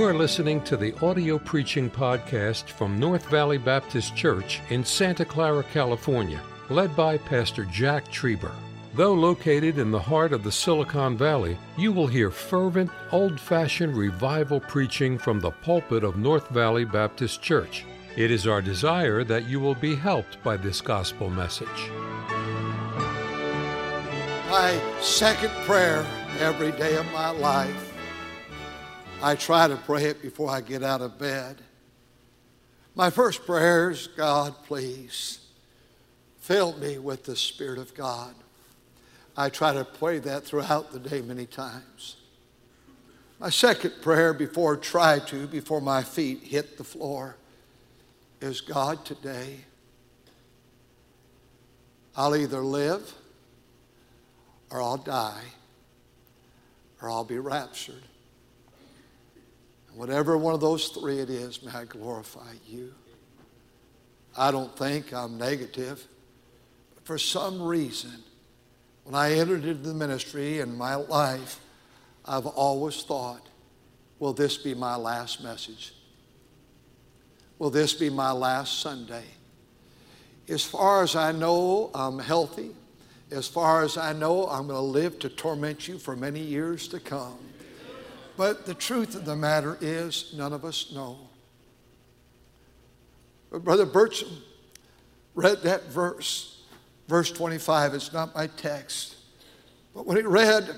You are listening to the audio preaching podcast from North Valley Baptist Church in Santa Clara, California, led by Pastor Jack Trieber. Though located in the heart of the Silicon Valley, you will hear fervent, old fashioned revival preaching from the pulpit of North Valley Baptist Church. It is our desire that you will be helped by this gospel message. My second prayer every day of my life I try to pray it before I get out of bed. My first prayer is God, please fill me with the Spirit of God. I try to pray that throughout the day many times. My second prayer before I try to, before my feet hit the floor, is God today. I'll either live or I'll die or I'll be raptured. Whatever one of those three it is, may I glorify you. I don't think I'm negative. But for some reason, when I entered into the ministry in my life, I've always thought, will this be my last message? Will this be my last Sunday? As far as I know, I'm healthy. As far as I know, I'm going to live to torment you for many years to come. But the truth of the matter is, none of us know. But Brother Burcham read that verse, verse 25. It's not my text. But when he read,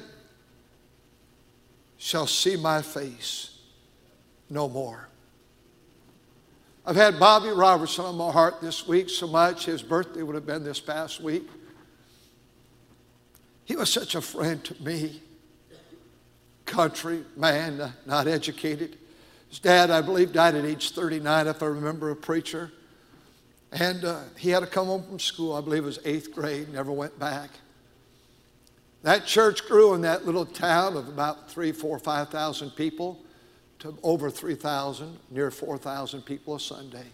shall see my face no more. I've had Bobby Robertson on my heart this week so much. His birthday would have been this past week. He was such a friend to me country man, uh, not educated. His dad, I believe, died at age 39, if I remember, a preacher. And uh, he had to come home from school, I believe it was eighth grade, never went back. That church grew in that little town of about three, four, five thousand people to over 3,000, near 4,000 people a Sunday.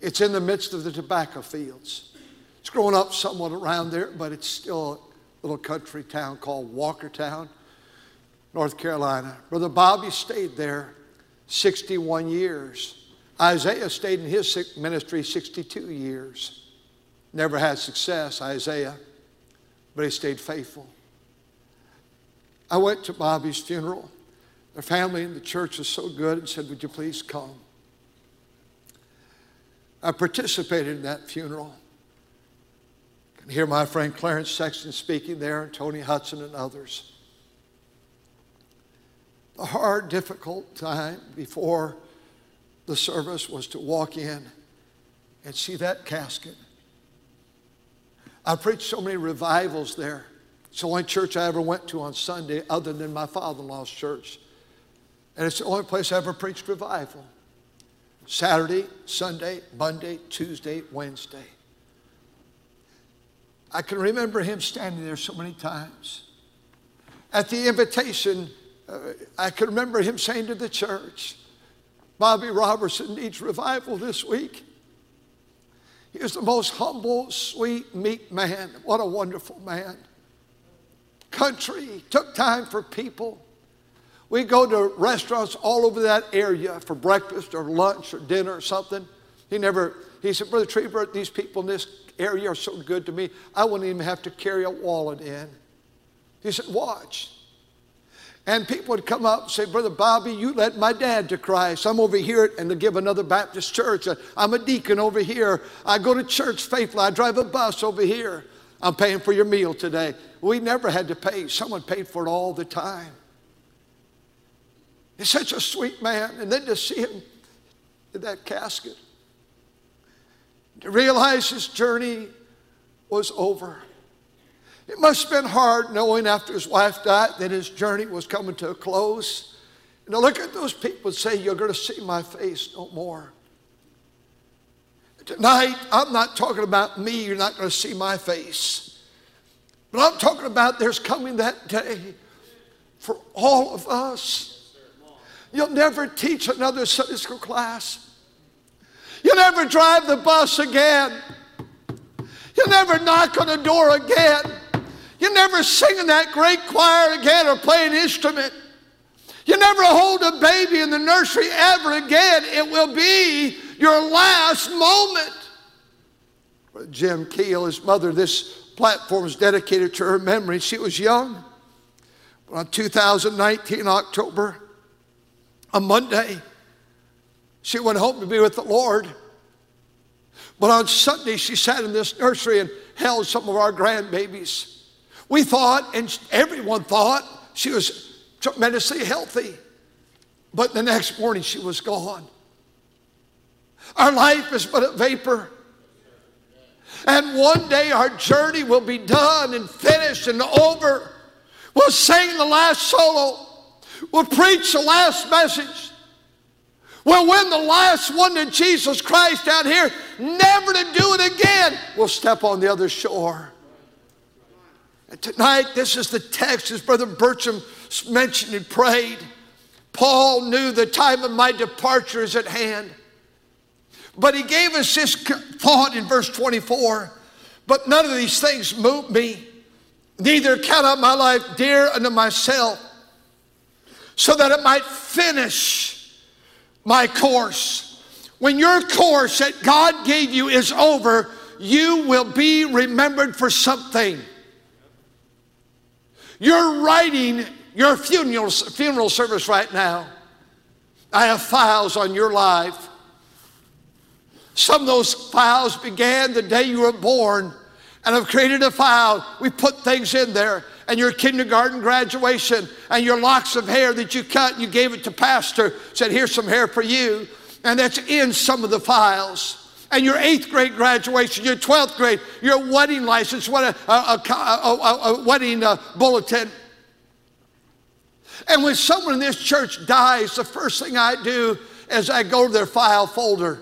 It's in the midst of the tobacco fields. It's grown up somewhat around there, but it's still a little country town called Walkertown. North Carolina. Brother Bobby stayed there 61 years. Isaiah stayed in his ministry 62 years. Never had success, Isaiah, but he stayed faithful. I went to Bobby's funeral. The family in the church was so good and said, Would you please come? I participated in that funeral. I can hear my friend Clarence Sexton speaking there, and Tony Hudson and others the hard, difficult time before the service was to walk in and see that casket. I preached so many revivals there. It's the only church I ever went to on Sunday other than my father in law's church. And it's the only place I ever preached revival. Saturday, Sunday, Monday, Tuesday, Wednesday. I can remember him standing there so many times. At the invitation Uh, I can remember him saying to the church, Bobby Robertson needs revival this week. He was the most humble, sweet, meek man. What a wonderful man. Country, took time for people. We go to restaurants all over that area for breakfast or lunch or dinner or something. He never, he said, Brother Trieber, these people in this area are so good to me, I wouldn't even have to carry a wallet in. He said, Watch. And people would come up and say, Brother Bobby, you led my dad to Christ. I'm over here and to give another Baptist church. I'm a deacon over here. I go to church faithfully. I drive a bus over here. I'm paying for your meal today. We never had to pay. Someone paid for it all the time. He's such a sweet man. And then to see him in that casket, to realize his journey was over. It must have been hard knowing after his wife died that his journey was coming to a close. And to look at those people and say, You're going to see my face no more. Tonight, I'm not talking about me, you're not going to see my face. But I'm talking about there's coming that day for all of us. You'll never teach another Sunday school class. You'll never drive the bus again. You'll never knock on a door again. You never sing in that great choir again or play an instrument. You never hold a baby in the nursery ever again. It will be your last moment. Jim Keel, his mother, this platform is dedicated to her memory. She was young. But on 2019, October, a Monday, she went home to be with the Lord. But on Sunday, she sat in this nursery and held some of our grandbabies. We thought, and everyone thought, she was tremendously healthy. But the next morning, she was gone. Our life is but a vapor. And one day our journey will be done and finished and over. We'll sing the last solo. We'll preach the last message. We'll win the last one to Jesus Christ out here, never to do it again. We'll step on the other shore. And tonight, this is the text, as Brother Bertram mentioned and prayed. Paul knew the time of my departure is at hand. But he gave us this thought in verse 24 But none of these things move me, neither count I my life dear unto myself, so that it might finish my course. When your course that God gave you is over, you will be remembered for something. You're writing your funeral, funeral service right now. I have files on your life. Some of those files began the day you were born, and I've created a file. We put things in there, and your kindergarten graduation, and your locks of hair that you cut, you gave it to pastor, said, Here's some hair for you. And that's in some of the files and your eighth grade graduation, your 12th grade, your wedding license, what a, a, a, a wedding uh, bulletin. And when someone in this church dies, the first thing I do is I go to their file folder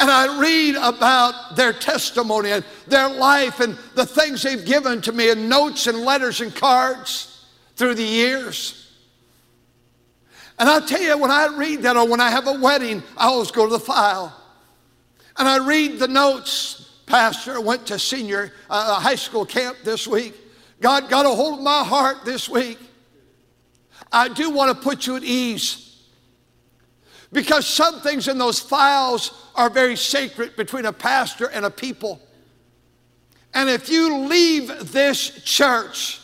and I read about their testimony and their life and the things they've given to me in notes and letters and cards through the years. And I'll tell you, when I read that or when I have a wedding, I always go to the file. And I read the notes. Pastor, went to senior uh, high school camp this week. God got a hold of my heart this week. I do want to put you at ease because some things in those files are very sacred between a pastor and a people. And if you leave this church,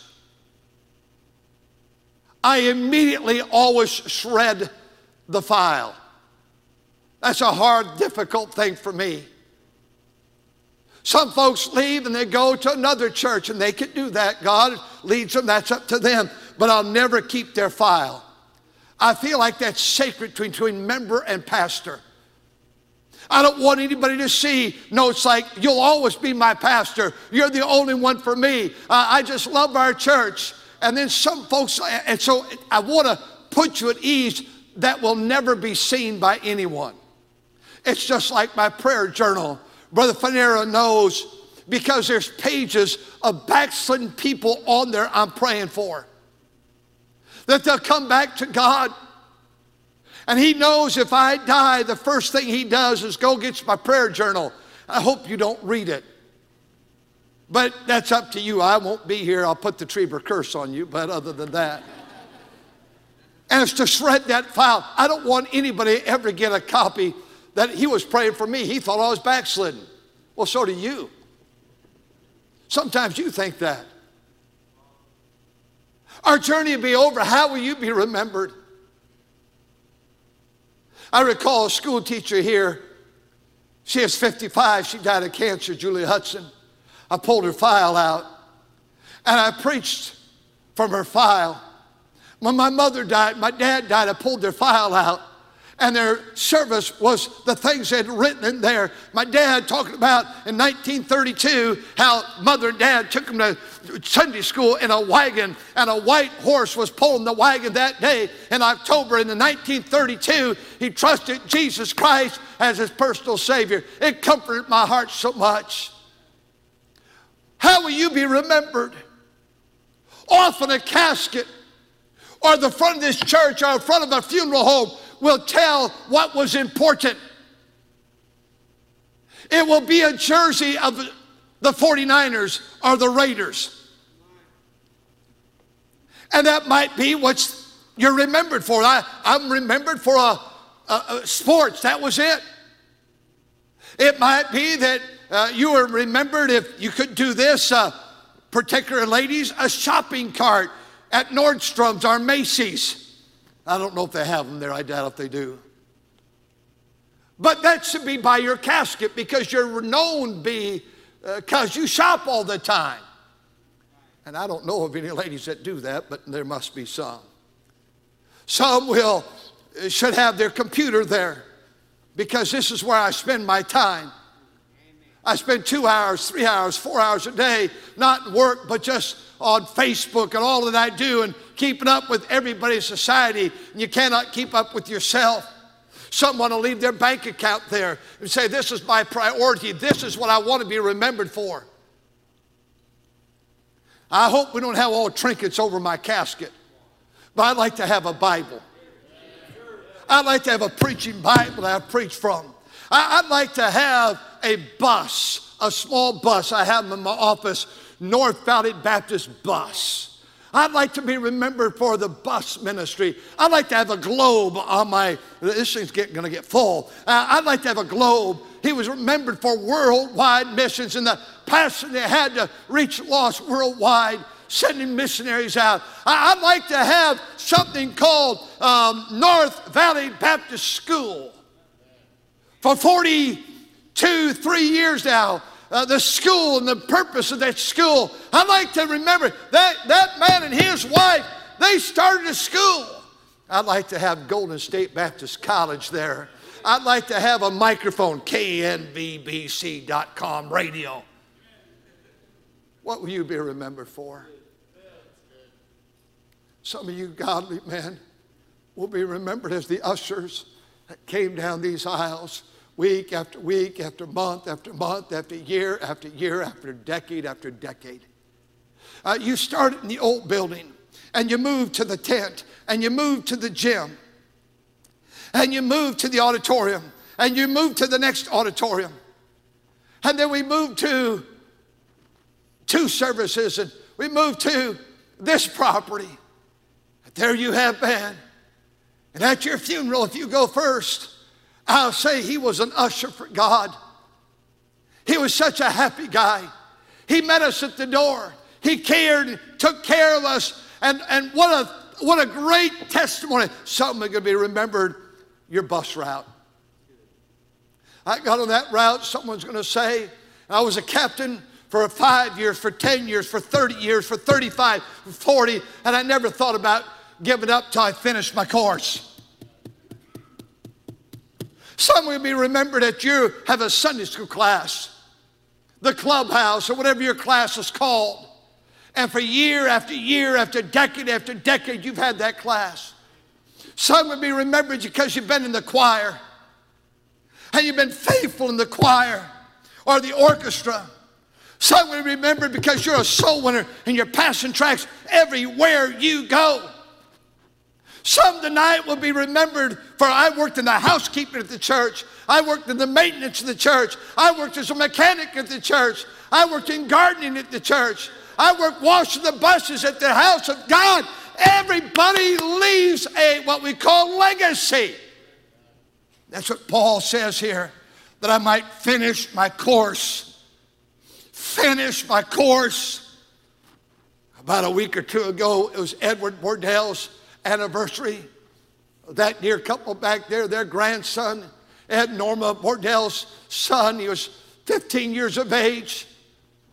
I immediately always shred the file. That's a hard, difficult thing for me. Some folks leave and they go to another church, and they can do that. God leads them, that's up to them. But I'll never keep their file. I feel like that's sacred between member and pastor. I don't want anybody to see notes like, you'll always be my pastor. You're the only one for me. Uh, I just love our church. And then some folks, and so I want to put you at ease that will never be seen by anyone. It's just like my prayer journal. Brother Fanera knows because there's pages of backslidden people on there I'm praying for that they'll come back to God. And he knows if I die, the first thing he does is go get my prayer journal. I hope you don't read it. But that's up to you. I won't be here. I'll put the Trieber curse on you, but other than that. And it's to shred that file. I don't want anybody to ever get a copy that he was praying for me. He thought I was backslidden. Well, so do you. Sometimes you think that. Our journey will be over. How will you be remembered? I recall a school teacher here. She is 55. She died of cancer, Julie Hudson. I pulled her file out and I preached from her file. When my mother died, my dad died, I pulled their file out and their service was the things they had written in there. My dad talking about in 1932 how mother and dad took him to Sunday school in a wagon, and a white horse was pulling the wagon that day in October. In the 1932, he trusted Jesus Christ as his personal Savior. It comforted my heart so much. How will you be remembered? Off in a casket, or the front of this church, or in front of a funeral home will tell what was important. It will be a jersey of the 49ers or the Raiders. And that might be what You're remembered for. I, I'm remembered for a, a, a sports. That was it. It might be that uh, you were remembered if you could do this. Uh, particular ladies, a shopping cart at Nordstrom's or Macy's. I don't know if they have them there. I doubt if they do. But that should be by your casket because you're known be because uh, you shop all the time. And I don't know of any ladies that do that, but there must be some. Some will uh, should have their computer there because this is where I spend my time. I spend two hours, three hours, four hours a day, not work, but just on Facebook and all that I do and keeping up with everybody's society. And you cannot keep up with yourself. Some want to leave their bank account there and say, This is my priority. This is what I want to be remembered for. I hope we don't have all trinkets over my casket, but I'd like to have a Bible. I'd like to have a preaching Bible that I preach from. I'd like to have a bus, a small bus. I have in my office, North Valley Baptist bus. I'd like to be remembered for the bus ministry. I'd like to have a globe on my, this thing's going to get full. Uh, I'd like to have a globe. He was remembered for worldwide missions and the passion they had to reach lost worldwide, sending missionaries out. I, would like to have something called um, North Valley Baptist School. For 42, three years now, uh, the school and the purpose of that school. I like to remember that, that man and his wife, they started a school. I'd like to have Golden State Baptist College there. I'd like to have a microphone, knvbc.com radio. What will you be remembered for? Some of you godly men will be remembered as the ushers that came down these aisles week after week, after month after month, after year after year, after decade after decade. Uh, you started in the old building and you moved to the tent and you moved to the gym and you moved to the auditorium and you moved to the next auditorium. And then we moved to two services and we moved to this property. There you have been. And at your funeral, if you go first, I'll say he was an usher for God. He was such a happy guy. He met us at the door. He cared, took care of us, and, and what, a, what a great testimony. Something going to be remembered your bus route. I got on that route, someone's going to say, I was a captain for five years, for 10 years, for 30 years, for 35, for 40, and I never thought about giving up till I finished my course. Some will be remembered that you have a Sunday school class, the clubhouse, or whatever your class is called. And for year after year, after decade after decade, you've had that class. Some will be remembered because you've been in the choir and you've been faithful in the choir or the orchestra. Some will be remembered because you're a soul winner and you're passing tracks everywhere you go. Some tonight will be remembered for I worked in the housekeeping at the church. I worked in the maintenance of the church. I worked as a mechanic at the church. I worked in gardening at the church. I worked washing the buses at the house of God. Everybody leaves a what we call legacy. That's what Paul says here, that I might finish my course. Finish my course. About a week or two ago, it was Edward Bordell's anniversary. That dear couple back there, their grandson, Ed Norma Bordell's son, he was 15 years of age.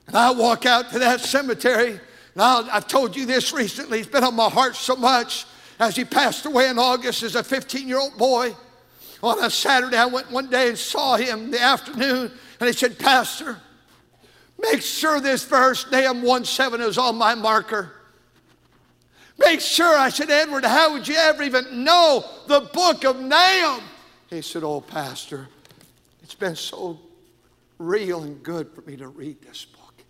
And I walk out to that cemetery. Now, I've told you this recently, it's been on my heart so much. As he passed away in August as a 15 year old boy, on a Saturday, I went one day and saw him in the afternoon, and he said, Pastor, make sure this verse, Nahum 1 7, is on my marker. Make sure. I said, Edward, how would you ever even know the book of Nahum? He said, Oh, Pastor, it's been so real and good for me to read this book.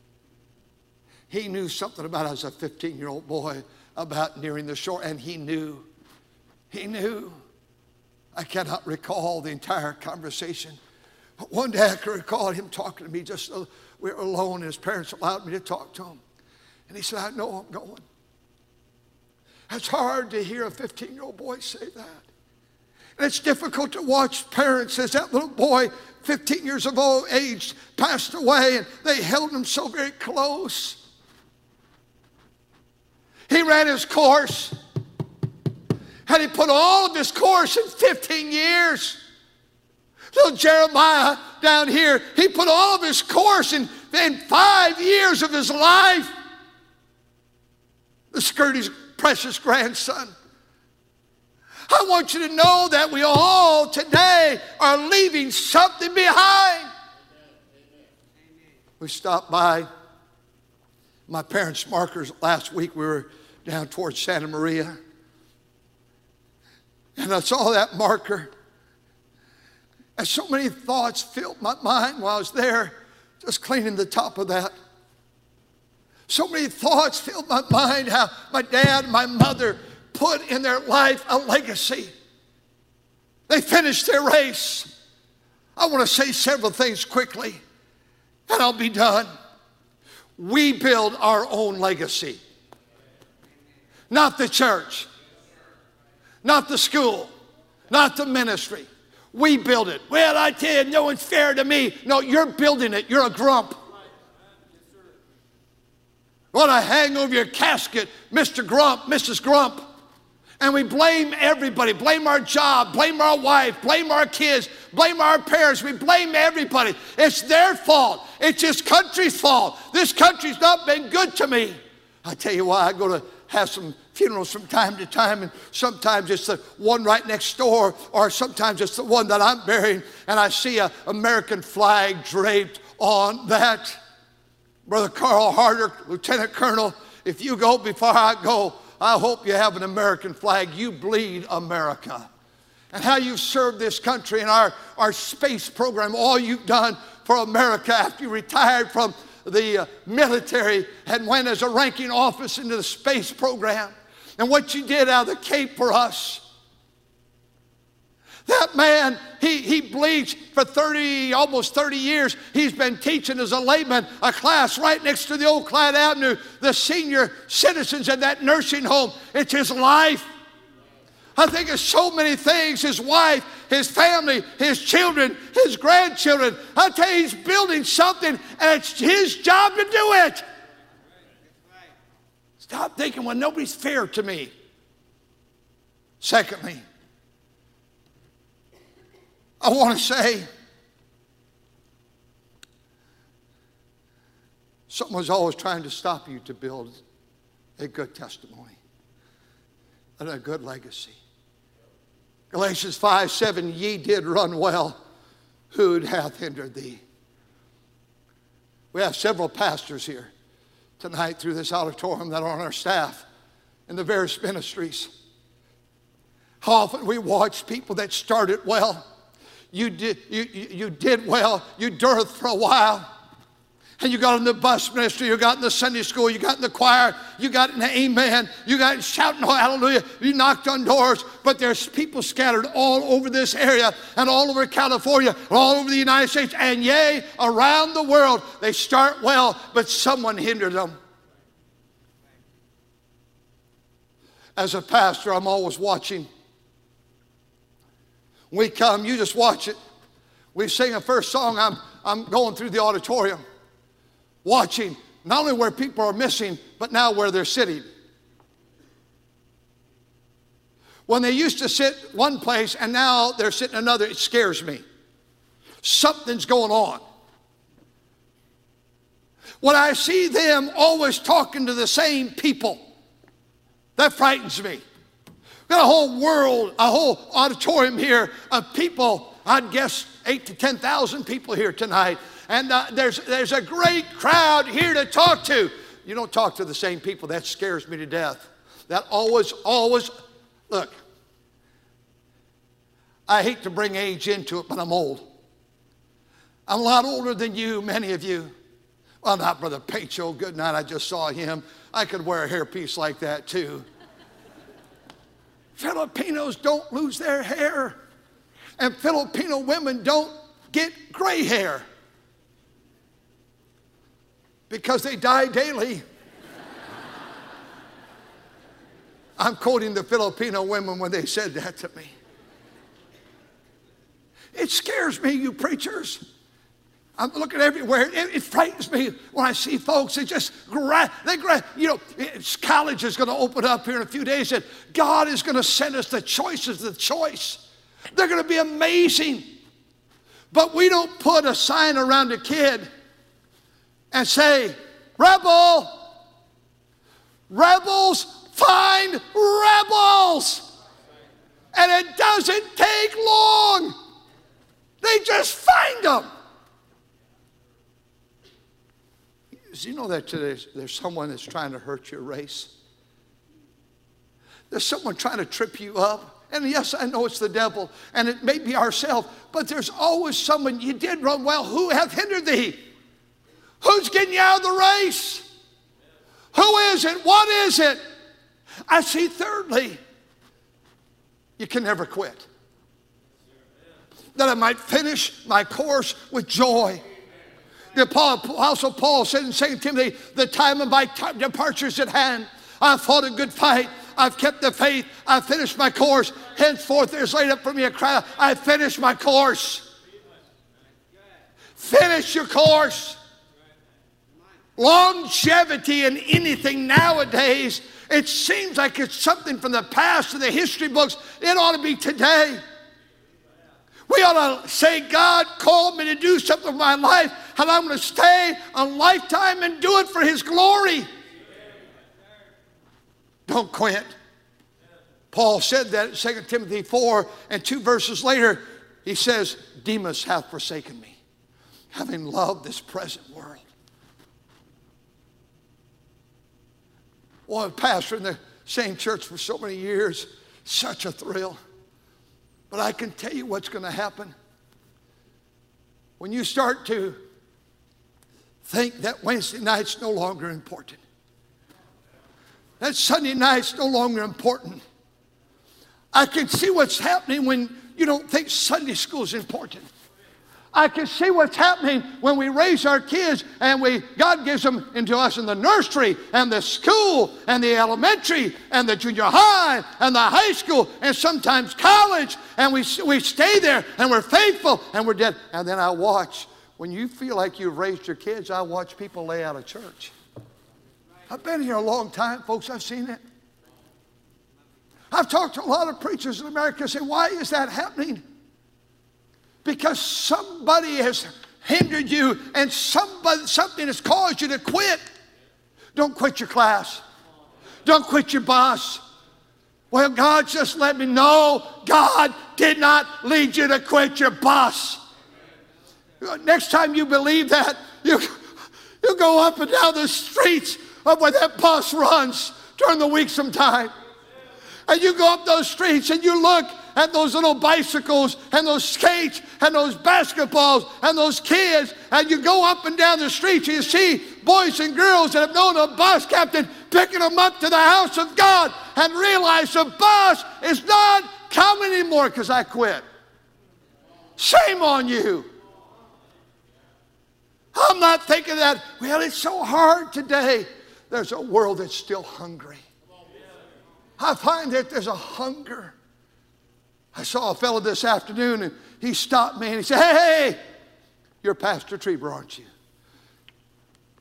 He knew something about as a 15 year old boy about nearing the shore, and he knew. He knew. I cannot recall the entire conversation. But one day I can recall him talking to me just so we were alone, and his parents allowed me to talk to him. And he said, I know I'm going. It's hard to hear a 15 year old boy say that. And it's difficult to watch parents as that little boy, 15 years of old age, passed away and they held him so very close. He ran his course and he put all of his course in 15 years. Little Jeremiah down here, he put all of his course in, in five years of his life. The Scurdy's precious grandson. I want you to know that we all today are leaving something behind. We stopped by my parents' markers last week. We were down towards Santa Maria. And I saw that marker. And so many thoughts filled my mind while I was there, just cleaning the top of that. So many thoughts filled my mind how my dad, my mother put in their life a legacy. They finished their race. I want to say several things quickly, and I'll be done. We build our own legacy, not the church, not the school, not the ministry. We build it. Well, I tell you, no one's fair to me. No, you're building it. You're a grump. Want to hang over your casket, Mr. Grump, Mrs. Grump. And we blame everybody, blame our job, blame our wife, blame our kids, blame our parents. We blame everybody. It's their fault. It's this country's fault. This country's not been good to me. I tell you why, I go to have some funerals from time to time, and sometimes it's the one right next door, or sometimes it's the one that I'm burying, and I see an American flag draped on that. Brother Carl Harder, Lieutenant Colonel, if you go before I go, I hope you have an American flag. You bleed America. And how you've served this country and our, our space program, all you've done for America after you retired from the uh, military and went as a ranking officer into the space program. And what you did out of the Cape for us. That man, he, he bleeds for 30, almost 30 years. He's been teaching as a layman a class right next to the old Clyde Avenue, the senior citizens in that nursing home. It's his life. I think of so many things his wife, his family, his children, his grandchildren. I tell you, he's building something, and it's his job to do it. Stop thinking, well, nobody's fair to me. Secondly, I want to say someone's always trying to stop you to build a good testimony and a good legacy. Galatians 5 7, ye did run well. Who hath hindered thee? We have several pastors here tonight through this auditorium that are on our staff in the various ministries. How often we watch people that started well you did, you, you did well, you dearth for a while. And you got in the bus ministry, you got in the Sunday school, you got in the choir, you got in the amen, you got shouting oh, hallelujah, you knocked on doors, but there's people scattered all over this area and all over California, all over the United States, and yea, around the world. They start well, but someone hindered them. As a pastor, I'm always watching we come, you just watch it. We sing a first song, I'm, I'm going through the auditorium, watching not only where people are missing, but now where they're sitting. When they used to sit one place and now they're sitting another, it scares me. Something's going on. When I see them always talking to the same people, that frightens me got a whole world, a whole auditorium here of people. I'd guess eight to 10,000 people here tonight. And uh, there's, there's a great crowd here to talk to. You don't talk to the same people. That scares me to death. That always, always, look, I hate to bring age into it, but I'm old. I'm a lot older than you, many of you. Well, not Brother Pacho. Good night. I just saw him. I could wear a hairpiece like that too. Filipinos don't lose their hair, and Filipino women don't get gray hair because they die daily. I'm quoting the Filipino women when they said that to me. It scares me, you preachers. I'm looking everywhere. It, it, frightens me when I see folks. They just they grab, you know, college is going to open up here in a few days, and God is going to send us the choices the choice. They're going to be amazing. But we don't put a sign around a kid and say, Rebel, rebels find rebels. And it doesn't take long, they just find them. Do you know that today there's someone that's trying to hurt your race? There's someone trying to trip you up. And yes, I know it's the devil, and it may be ourselves, but there's always someone you did run well. Who hath hindered thee? Who's getting you out of the race? Who is it? What is it? I see, thirdly, you can never quit. That I might finish my course with joy. The Apostle Paul said in 2 Timothy, the time of my departure is at hand. I fought a good fight. I've kept the faith. I've finished my course. Henceforth, there's laid up for me a crown. I've finished my course. Finish your course. Longevity in anything nowadays, it seems like it's something from the past of the history books. It ought to be today. We ought to say, God called me to do something with my life, and I'm going to stay a lifetime and do it for His glory. Don't quit. Paul said that in 2 Timothy 4, and two verses later, he says, Demas hath forsaken me, having loved this present world. Well, I've pastored in the same church for so many years, such a thrill. But I can tell you what's going to happen. When you start to think that Wednesday night's no longer important, that Sunday night's no longer important. I can see what's happening when you don't think Sunday school is important. I can see what's happening when we raise our kids and we God gives them into us in the nursery and the school and the elementary and the junior high and the high school and sometimes college and we, we stay there and we're faithful and we're dead. And then I watch, when you feel like you've raised your kids, I watch people lay out of church. I've been here a long time, folks, I've seen it. I've talked to a lot of preachers in America say, why is that happening? Because somebody has hindered you and somebody, something has caused you to quit. Don't quit your class. Don't quit your boss. Well, God just let me know God did not lead you to quit your boss. Next time you believe that, you, you go up and down the streets of where that bus runs during the week sometime. And you go up those streets and you look and those little bicycles and those skates and those basketballs and those kids, and you go up and down the streets and you see boys and girls that have known a bus captain picking them up to the house of God and realize the bus is not coming anymore because I quit. Shame on you. I'm not thinking that, well, it's so hard today. There's a world that's still hungry. I find that there's a hunger I saw a fellow this afternoon and he stopped me and he said, Hey, hey, you're Pastor Trieber, aren't you?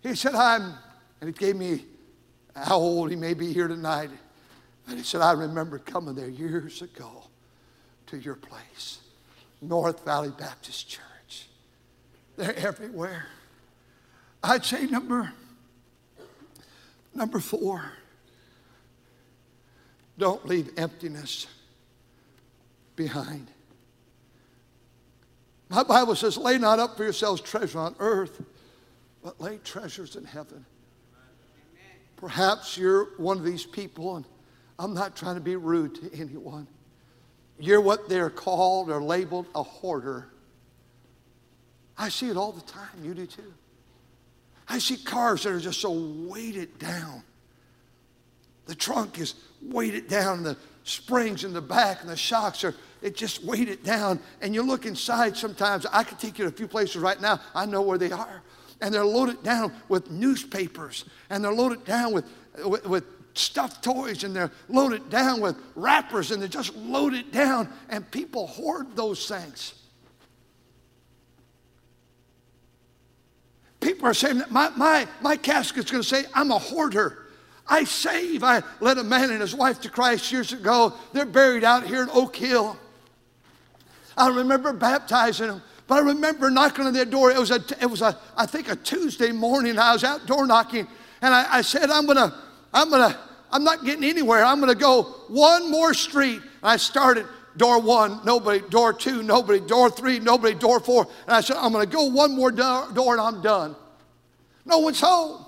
He said, I'm, and he gave me how old he may be here tonight. And he said, I remember coming there years ago to your place, North Valley Baptist Church. They're everywhere. I'd say number, number four, don't leave emptiness behind. My Bible says, lay not up for yourselves treasure on earth, but lay treasures in heaven. Perhaps you're one of these people, and I'm not trying to be rude to anyone. You're what they're called or labeled a hoarder. I see it all the time. You do too. I see cars that are just so weighted down. The trunk is weighted down, the springs in the back and the shocks are, it just weighed it down. And you look inside sometimes, I could take you to a few places right now, I know where they are. And they're loaded down with newspapers, and they're loaded down with, with, with stuffed toys and they're loaded down with wrappers and they're just loaded down, and people hoard those things. People are saying, that my, my, my casket's going to say, I'm a hoarder. I save. I led a man and his wife to Christ years ago. They're buried out here in Oak Hill. I remember baptizing them. But I remember knocking on their door. It was a, it was a, I think a Tuesday morning. I was out door knocking, and I, I said, I'm gonna, I'm gonna, I'm not getting anywhere. I'm gonna go one more street. And I started door one, nobody. Door two, nobody. Door three, nobody. Door four, and I said, I'm gonna go one more door, door and I'm done. No one's home.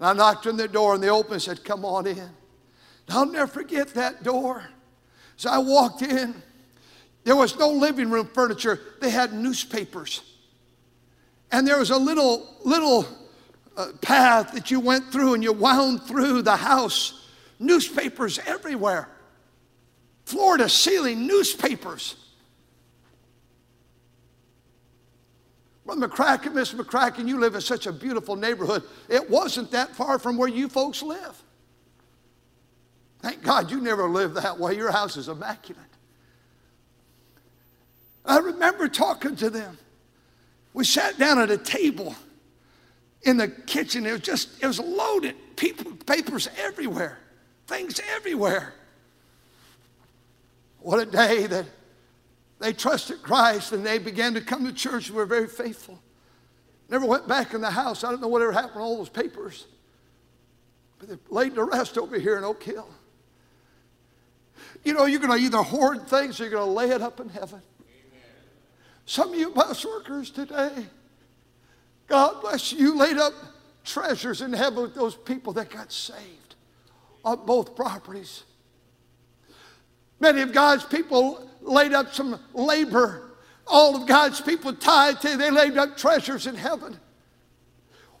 And I knocked on their door, and they opened and said, Come on in. And I'll never forget that door. So I walked in, there was no living room furniture. They had newspapers. And there was a little, little uh, path that you went through and you wound through the house. Newspapers everywhere. Floor to ceiling newspapers. Brother McCracken, Miss McCracken, you live in such a beautiful neighborhood. It wasn't that far from where you folks live. Thank God you never lived that way. Your house is immaculate. I remember talking to them. We sat down at a table in the kitchen. It was just, it was loaded. People, papers everywhere, things everywhere. What a day that they trusted Christ and they began to come to church and were very faithful. Never went back in the house. I don't know whatever happened to all those papers. But they laid to rest over here in Oak Hill. You know, you're going to either hoard things or you're going to lay it up in heaven. Some of you bus workers today, God bless you, you laid up treasures in heaven with those people that got saved on both properties. Many of God's people laid up some labor. All of God's people tithed, they laid up treasures in heaven.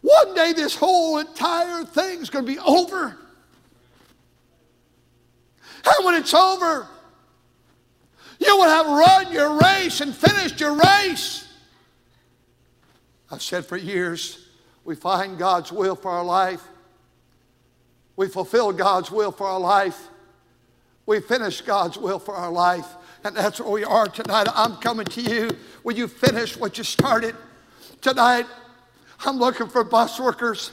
One day, this whole entire thing's going to be over. And when it's over, you will have run your race and finished your race. I've said for years, we find God's will for our life. We fulfill God's will for our life. We finish God's will for our life. And that's where we are tonight. I'm coming to you. Will you finish what you started? Tonight, I'm looking for bus workers.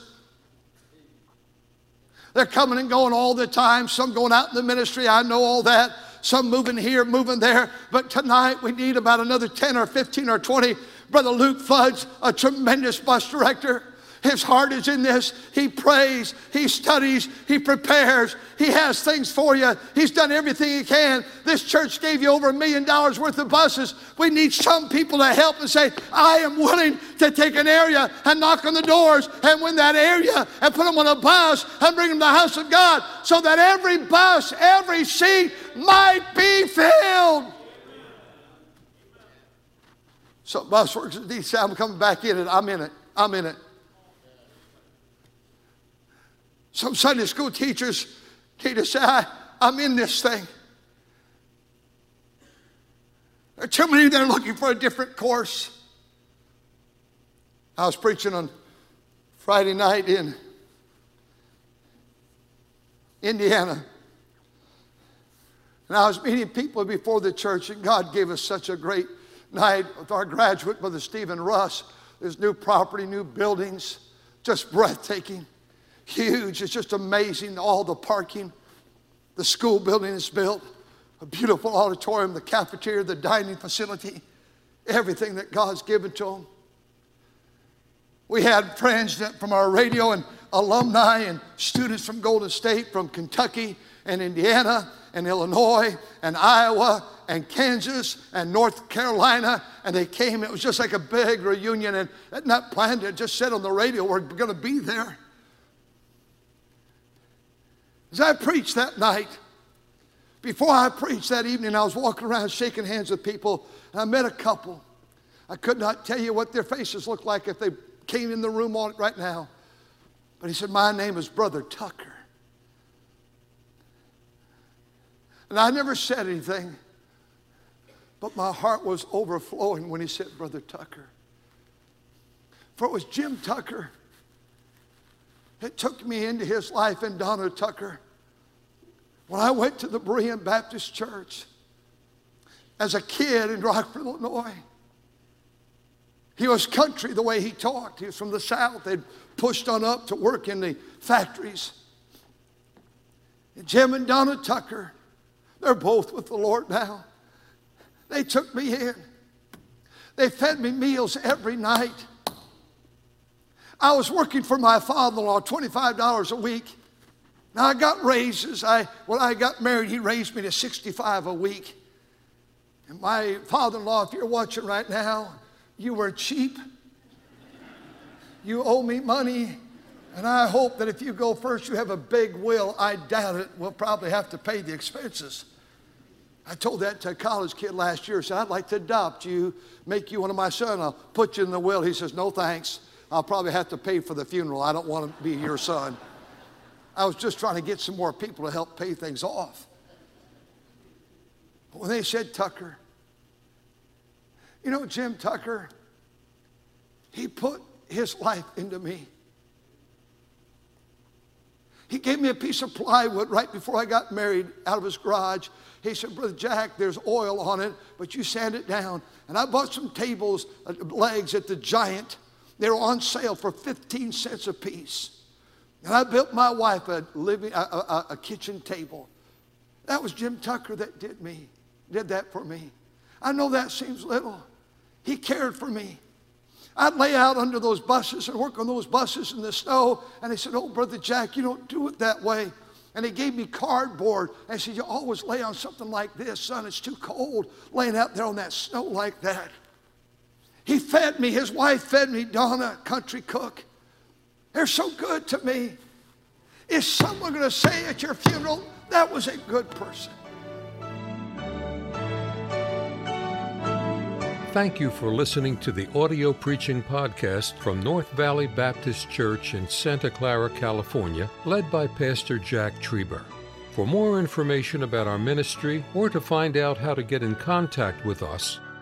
They're coming and going all the time, some going out in the ministry. I know all that some moving here, moving there. But tonight we need about another 10 or 15 or 20. Brother Luke Fudge, a tremendous bus director. His heart is in this. He prays, he studies, he prepares, he has things for you. He's done everything he can. This church gave you over a million dollars worth of buses. We need some people to help and say, I am willing to take an area and knock on the doors and win that area and put them on a bus and bring them to the house of God so that every bus, every seat might be filled. So bus workers at I'm coming back in it. I'm in it. I'm in it. Some Sunday school teachers need to say, I, I'm in this thing. There are too many that are looking for a different course. I was preaching on Friday night in Indiana. And I was meeting people before the church, and God gave us such a great night with our graduate, Brother Stephen Russ. There's new property, new buildings, just breathtaking huge. It's just amazing. All the parking, the school building is built, a beautiful auditorium, the cafeteria, the dining facility, everything that God's given to them. We had friends from our radio and alumni and students from Golden State, from Kentucky and Indiana and Illinois and Iowa and Kansas and North Carolina, and they came. It was just like a big reunion, and not planned it, just said on the radio, we're going to be there. As I preached that night, before I preached that evening, I was walking around shaking hands with people, and I met a couple. I could not tell you what their faces looked like if they came in the room on it right now. But he said, My name is Brother Tucker. And I never said anything, but my heart was overflowing when he said, Brother Tucker. For it was Jim Tucker it took me into his life and Donna Tucker When I went to the Berean Baptist Church as a kid in Rockford, Illinois, he was country the way he talked. He was from the South. They'd pushed on up to work in the factories. Jim and Donna Tucker, they're both with the Lord now. They took me in. They fed me meals every night. I was working for my father-in-law, $25 a week. Now I got raises. I, when I got married, he raised me to 65 a week. And my father-in-law, if you're watching right now, you were cheap. You owe me money. And I hope that if you go first, you have a big will. I doubt it. We'll probably have to pay the expenses. I told that to a college kid last year. I said, I'd like to adopt you, make you one of my sons. I'll put you in the will. He says, No thanks. I'll probably have to pay for the funeral. I don't want to be your son. I was just trying to get some more people to help pay things off. But when they said Tucker, you know, Jim Tucker, he put his life into me. He gave me a piece of plywood right before I got married out of his garage. He said, Brother Jack, there's oil on it, but you sand it down. And I bought some tables, uh, legs at the Giant. They were on sale for 15 cents a piece. And I built my wife a, living, a, a, a kitchen table. That was Jim Tucker that did me, did that for me. I know that seems little. He cared for me. I'd lay out under those buses and work on those buses in the snow. And he said, Oh, Brother Jack, you don't do it that way. And he gave me cardboard and said, You always lay on something like this, son. It's too cold laying out there on that snow like that. He fed me. His wife fed me, Donna, country cook. They're so good to me. Is someone going to say at your funeral, that was a good person? Thank you for listening to the audio preaching podcast from North Valley Baptist Church in Santa Clara, California, led by Pastor Jack Trieber. For more information about our ministry or to find out how to get in contact with us,